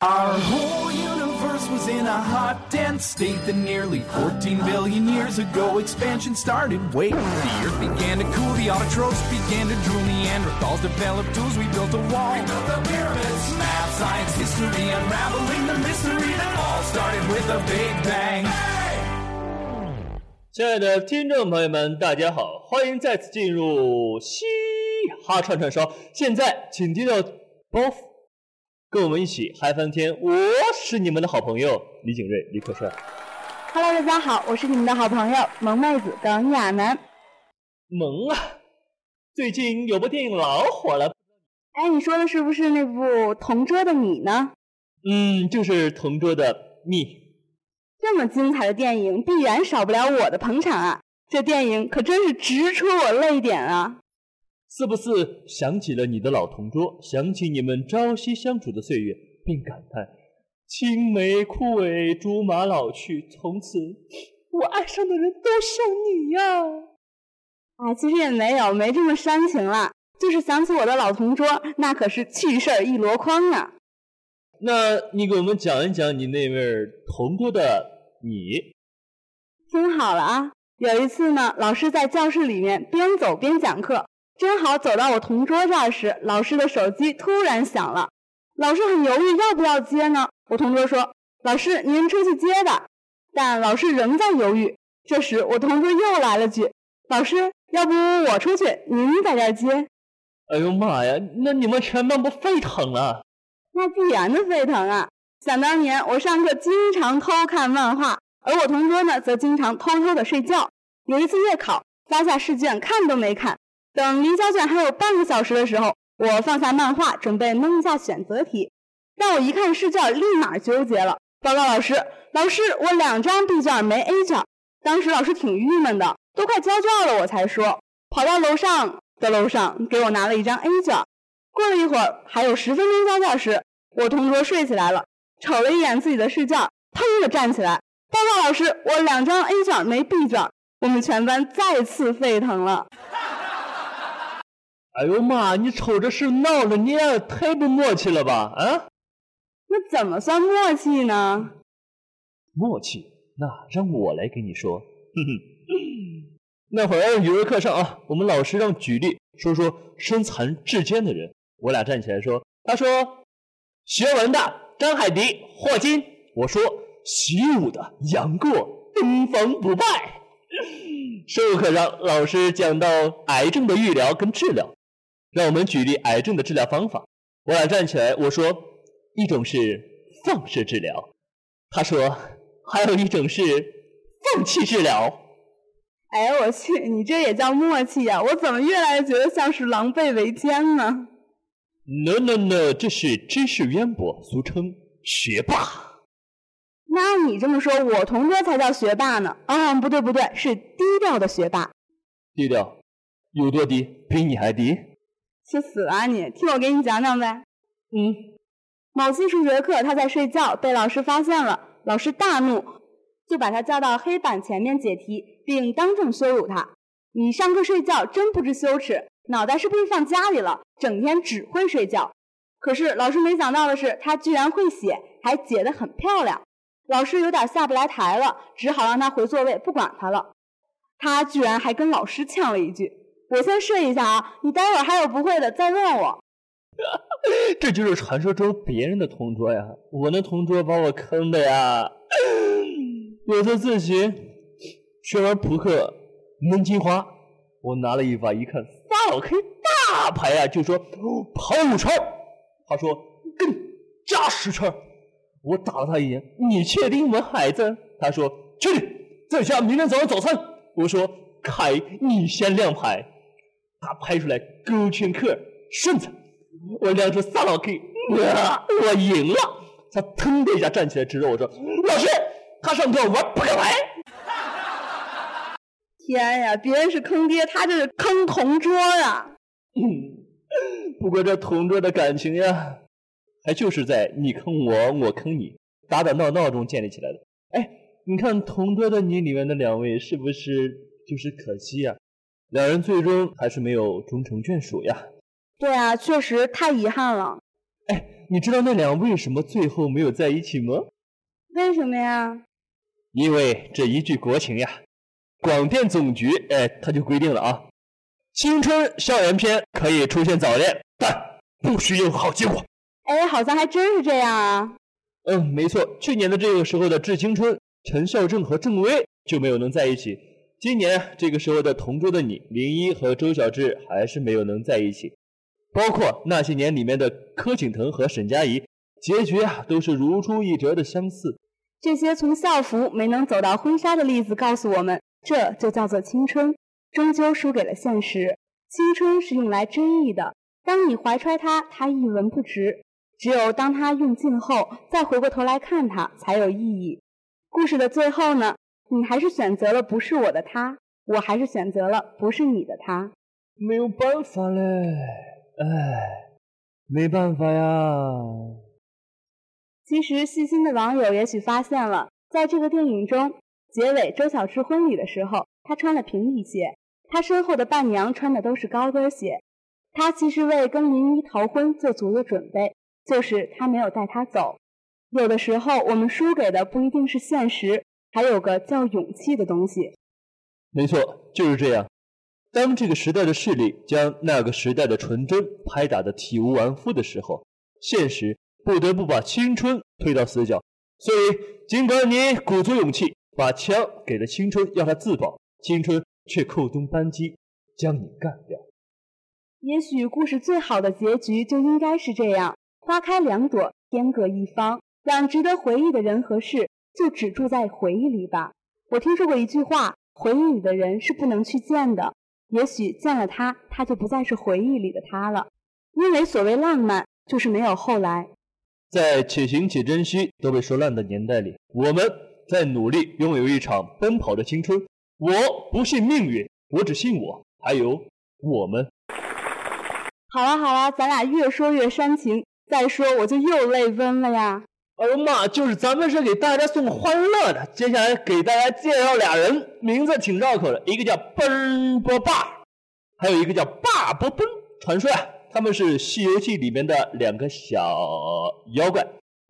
Our whole universe was in a hot, dense state that nearly 14 billion years ago expansion started. Wait, the earth began to cool, the autotrophs began to drool, Neanderthals developed tools, we built a wall. We built the pyramids. Math, science, history, unraveling the mystery that all started with a big bang. 亲爱的听众朋友们，大家好，欢迎再次进入嘻哈串串烧。现在请听到包袱， 跟我们一起嗨翻天。我是你们的好朋友李景瑞，李可帅。Hello，大家好，我是你们的好朋友萌妹子耿亚楠。萌啊！最近有部电影老火了，哎，你说的是不是那部《同桌的你》呢？嗯，就是同桌的你。这么精彩的电影，必然少不了我的捧场啊！这电影可真是直戳我泪点啊！是不是想起了你的老同桌，想起你们朝夕相处的岁月，并感叹青梅枯萎，竹马老去，从此我爱上的人都像你呀、哎，其实也没有，没这么煽情啦，就是想起我的老同桌，那可是趣事儿一箩筐啊！那你给我们讲一讲你那位同桌的你。听好了啊，有一次呢，老师在教室里面边走边讲课，正好走到我同桌这儿时，老师的手机突然响了。老师很犹豫要不要接呢？我同桌说：“老师，您出去接吧。”但老师仍在犹豫。这时，我同桌又来了句：“老师，要不我出去，您在这儿接哎呦妈呀，那你们全班不沸腾了？？”那必然的沸腾啊！想当年，我上课经常偷看漫画，而我同桌呢，则经常偷偷的睡觉。有一次月考，发下试卷看都没看，等离交卷还有半个小时的时候，我放下漫画，准备蒙一下选择题。但我一看试卷，立马纠结了，报告老师，老师，我两张 B 卷没 A 卷。当时老师挺郁闷的，都快交卷了，我才说，跑到楼上的楼上给我拿了一张 A 卷。过了一会儿，还有十分钟交卷时，我同桌睡起来了，瞅了一眼自己的试卷，腾的站起来，报告老师，我两张 A 卷没 B 卷。我们全班再次沸腾了。哎呦妈，你瞅这事闹的，你也太不默契了吧？啊，那怎么算默契呢？默契，那让我来给你说。哼哼，那会儿语文课上啊，我们老师让举例说说身残志坚的人，我俩站起来说，他说学文的张海迪、霍金，我说习武的杨过、东方不败。生物课上，老师讲到癌症的预疗跟治疗，让我们举例癌症的治疗方法。我俩站起来，我说一种是放射治疗，他说还有一种是放弃治疗。哎，我去，你这也叫默契呀、我怎么越来越觉得像是狼狈为奸呢？No no no，这是知识渊博，俗称学霸。那你这么说，我同桌才叫学霸呢？啊，不对不对，是低调的学霸。低调有多低？比你还低？去死啊你！听我给你讲讲呗。嗯，某次数学课，他在睡觉，被老师发现了，老师大怒，就把他叫到黑板前面解题，并当众羞辱他：“你上课睡觉真不知羞耻，脑袋是不是放家里了？整天只会睡觉。”可是老师没想到的是，他居然会写，还解得很漂亮。老师有点下不来台了，只好让他回座位，不管他了。他居然还跟老师呛了一句：“我先试一下啊，你待会儿还有不会的再问我。”这就是传说中别人的同桌呀，我那同桌把我坑的呀。有次自习学完扑克闷金花，我拿了一把一看，发老 K 大牌啊，就说跑五圈他说跟加十圈我打了他一眼，你确定吗，孩子？他说确定，在家明天早上早餐。我说开，你先亮牌。他拍出来勾圈克顺子，我亮出仨老 K，我，我赢了。他腾的一下站起来，指着我说：“老师，他上课玩扑克牌。天呀，别人是坑爹，他这是坑同桌啊！”嗯，不过这同桌的感情呀，还就是在你坑我，我坑你，打打闹闹中建立起来的。哎，你看同桌的你里面的两位是不是就是可惜呀？两人最终还是没有终成眷属呀。对啊，确实太遗憾了。哎，你知道那俩为什么最后没有在一起吗？为什么呀？因为这一句国情呀，广电总局哎，他就规定了啊，青春校园片可以出现早恋，但不许有好结果。哎，好像还真是这样啊。嗯，没错，去年的这个时候的《致青春》，陈孝正和郑薇就没有能在一起。今年这个时候的《同桌的你》，林一和周小志还是没有能在一起。包括那些年里面的柯景腾和沈佳宜，结局啊都是如出一辙的相似。这些从校服没能走到婚纱的例子告诉我们，这就叫做青春，终究输给了现实。青春是用来追忆的，当你怀揣它，它一文不值。只有当它用尽后，再回过头来看它，才有意义。故事的最后呢，你还是选择了不是我的他，我还是选择了不是你的他。没有办法嘞，哎，没办法呀。其实细心的网友也许发现了，在这个电影中，结尾周小栀婚礼的时候，她穿了平底鞋，她身后的伴娘穿的都是高跟鞋。她其实为跟林一逃婚做足了准备。就是她没有带他走。有的时候，我们输给的不一定是现实，还有个叫勇气的东西。没错，就是这样。当这个时代的势力将那个时代的纯真拍打得体无完肤的时候，现实不得不把青春推到死角。所以，尽管你鼓足勇气把枪给了青春，要他自保，青春却扣动扳机将你干掉。也许故事最好的结局就应该是这样。花开两朵，天各一方，让值得回忆的人和事就只住在回忆里吧。我听说过一句话：回忆里的人是不能去见的。也许见了他，他就不再是回忆里的他了。因为所谓浪漫，就是没有后来。在且行且珍惜都被说烂的年代里，我们在努力拥有一场奔跑的青春。我不信命运，我只信我，还有我们。好了好了，咱俩越说越煽情。再说我就又泪奔了呀！哎呦妈，就是咱们是给大家送欢乐的。接下来给大家介绍俩人，名字挺绕口的，一个叫奔波霸，还有一个叫霸波奔。传说啊，他们是《西游记》里面的两个小妖怪，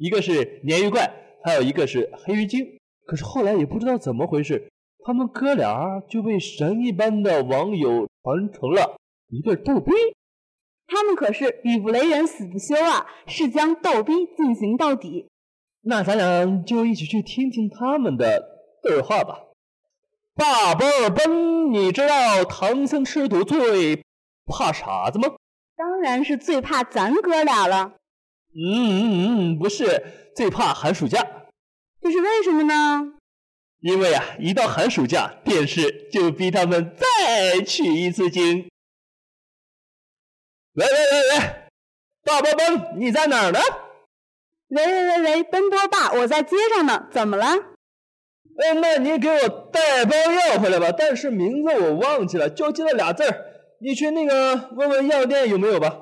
一个是鲶鱼怪，还有一个是黑鱼精。可是后来也不知道怎么回事，他们哥俩就被神一般的网友传成了一对逗逼。他们可是语不雷人死不休啊，是将逗逼进行到底。那咱俩就一起去听听他们的对话吧。大波尔奔，你知道唐僧师徒最怕啥子吗？当然是最怕咱哥俩了。嗯嗯嗯，不是，最怕寒暑假。这是为什么呢？因为啊，一到寒暑假，电视就逼他们再取一次经。喂喂喂喂，大波奔，你在哪儿呢？喂喂喂喂，奔波霸，我在街上呢，怎么了？哎，那你给我带包药回来吧，但是名字我忘记了，就记得俩字儿。你去那个问问药店有没有吧。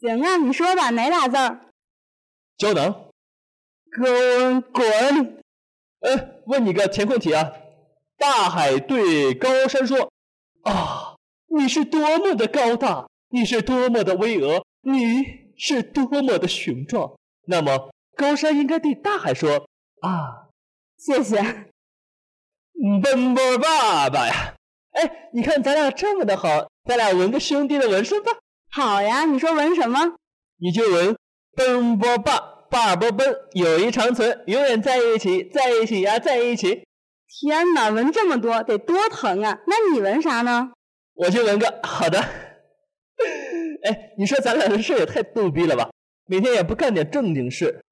行啊，你说吧，哪俩字儿？胶囊。滚滚。哎，问你个填空题啊。大海对高山说：“啊，你是多么的高大。”你是多么的巍峨，你是多么的雄壮。那么高山应该对大海说：“啊，谢谢，奔波爸爸呀！”哎，你看咱俩这么的好，咱俩纹个兄弟的纹身吧。好呀，你说纹什么？你就纹奔波爸，爸波奔，友谊长存，永远在一起，在一起呀，在一起。天哪，纹这么多得多疼啊！那你纹啥呢？我就纹个好的。哎，你说咱俩的事也太逗逼了吧？每天也不干点正经事。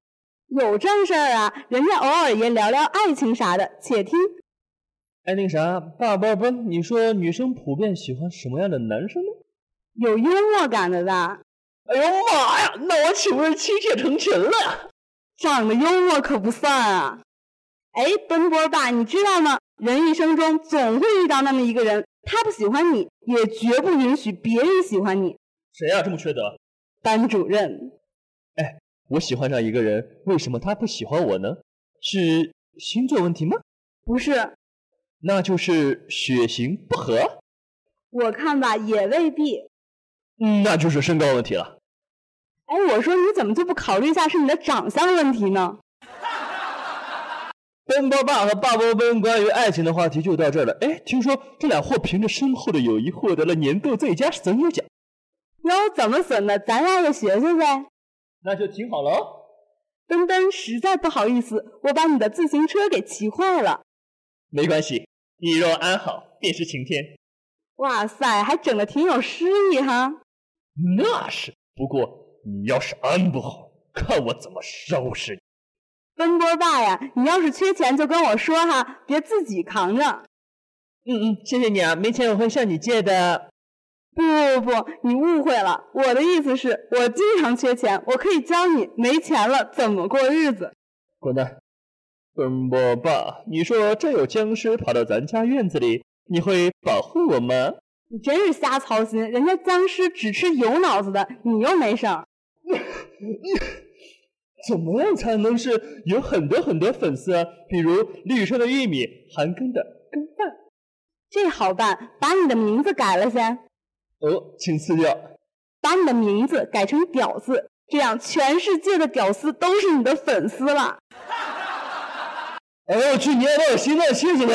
有正事儿啊，人家偶尔也聊聊爱情啥的。且听。哎，那啥，爸爸不，你说女生普遍喜欢什么样的男生呢？有幽默感的吧？哎呦妈呀，那我岂不是妻妾成群了？长得幽默可不算啊。哎，奔波爸，你知道吗？人一生中总会遇到那么一个人，他不喜欢你，也绝不允许别人喜欢你。谁呀？这么缺德？班主任。哎，我喜欢上一个人，为什么他不喜欢我呢？是星座问题吗？不是，那就是血型不合。我看吧，也未必。嗯，那就是身高问题了。哎，我说你怎么就不考虑一下是你的长相问题呢？奔波爸和爸波奔关于爱情的话题就到这儿了。哎，听说这俩货凭着深厚的友谊获得了年度最佳损友奖。哟，怎么损的？咱俩也学学呗。那就停好了。登登，实在不好意思，我把你的自行车给骑坏了。没关系，你若安好，便是晴天。哇塞，还整的挺有诗意哈。那是，不过你要是安不好，看我怎么收拾你。奔波爸呀，你要是缺钱就跟我说哈，别自己扛着。嗯嗯，谢谢你啊，没钱我会向你借的。不不不，你误会了，我的意思是我经常缺钱，我可以教你没钱了怎么过日子。滚蛋！奔波爸，你说这有僵尸跑到咱家院子里，你会保护我吗？你真是瞎操心，人家僵尸只吃有脑子的，你又没事儿。怎么样才能是有很多很多粉丝啊？比如绿色的玉米，韩庚的羹饭。这好办，把你的名字改了先。哦，请赐教。把你的名字改成屌丝，这样全世界的屌丝都是你的粉丝了。哎呦我去！你要把我心脏气死了！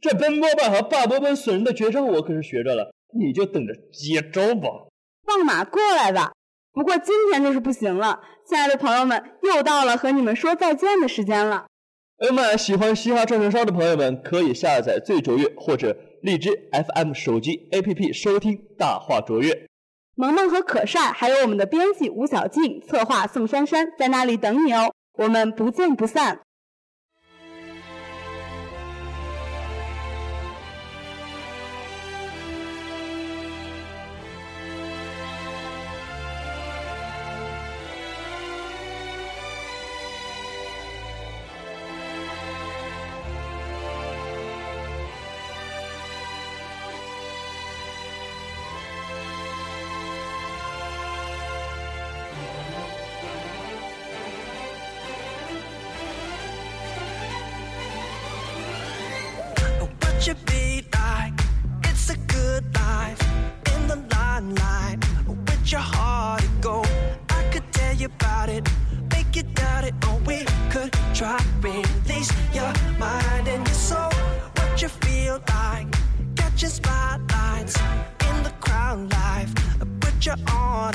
这奔波吧和霸波奔损人的绝招我可是学着了，你就等着接招吧。放马过来吧！不过今天就是不行了，亲爱的朋友们，又到了和你们说再见的时间了。朋友们，喜欢嘻哈串串烧的朋友们，可以下载最卓越或者荔枝 FM 手机 APP 收听大话卓越。萌萌和可帅，还有我们的编辑吴小静、策划宋珊珊，在那里等你哦，我们不见不散。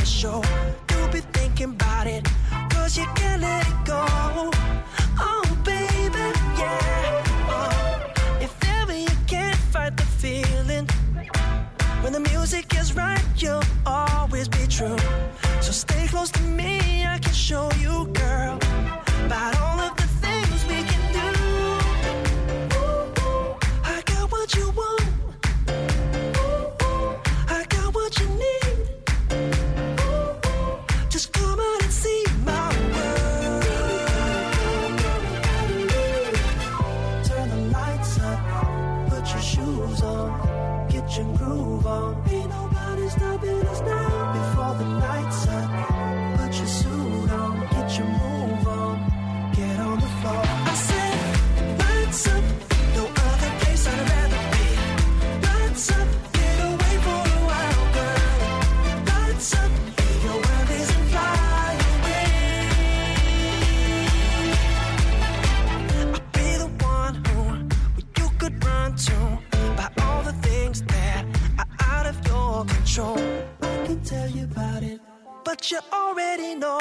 Show. You'll be thinking about it, cause you can't let it go. Oh, baby, yeah. Oh, if ever you can't fight the feeling, when the music is right, you'll always be true. So stay close to me, can tell you about it, but you already know.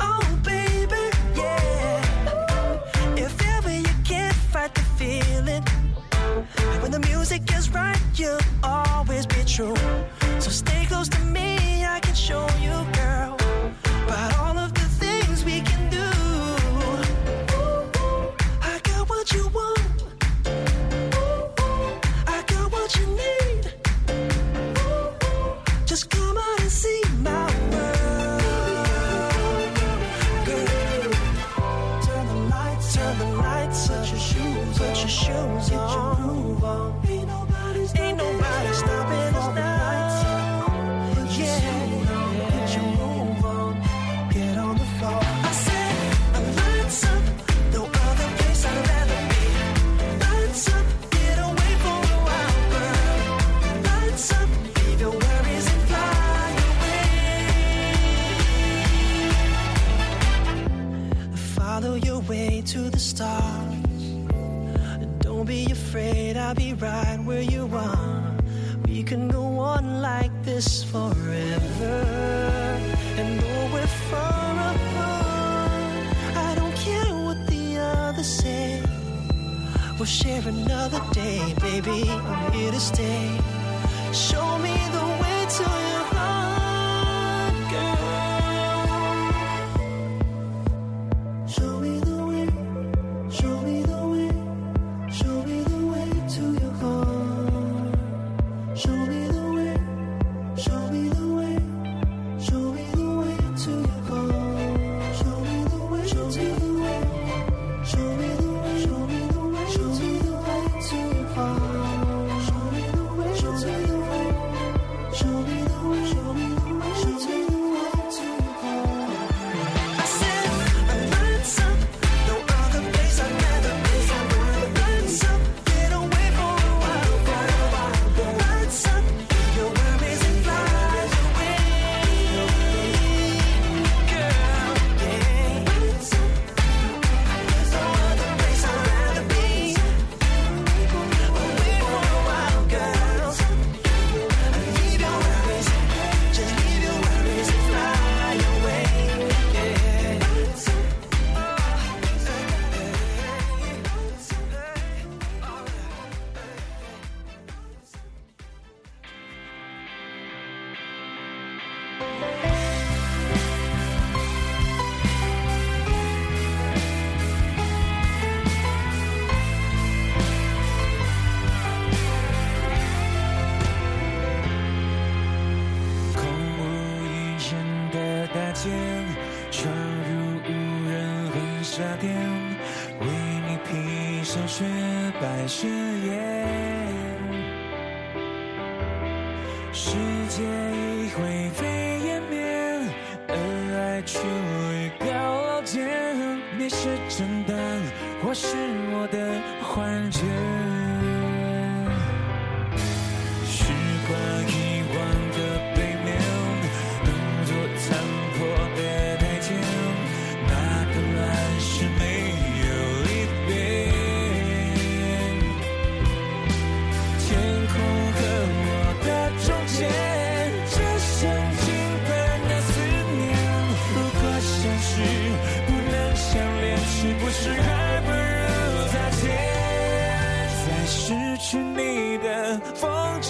Oh, baby, yeah. If ever you can't fight the feeling, when the music is right, you'll always be true. So stay close to me, I can show you, girl, 人潮如荒 forever. And though we're far apart, I don't care what the others say. We'll share another day, baby. I'm here to stay. Show me. 世界已灰飞烟灭而爱却立高楼间你是真的或是我的幻觉。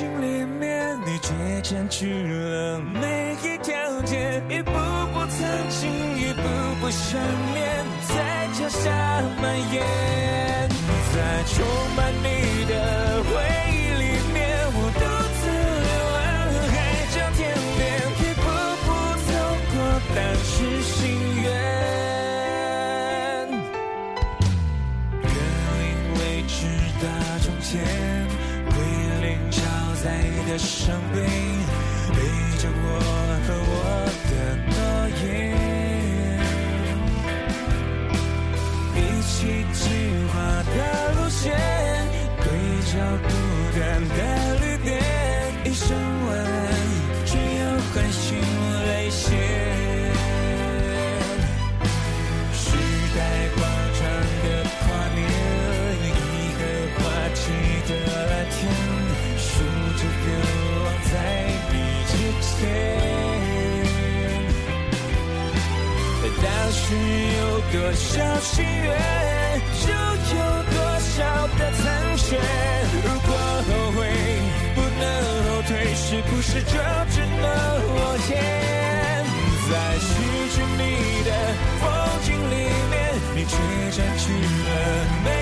心里面你却占据了每一条街一步步曾经一步步想念在脚下蔓延在充满你的伤悲背着我和我多少心愿，就有多少的残缺。如果后悔，不能后退，是不是就只能妥协？在失去你的风景里面，你却占据了。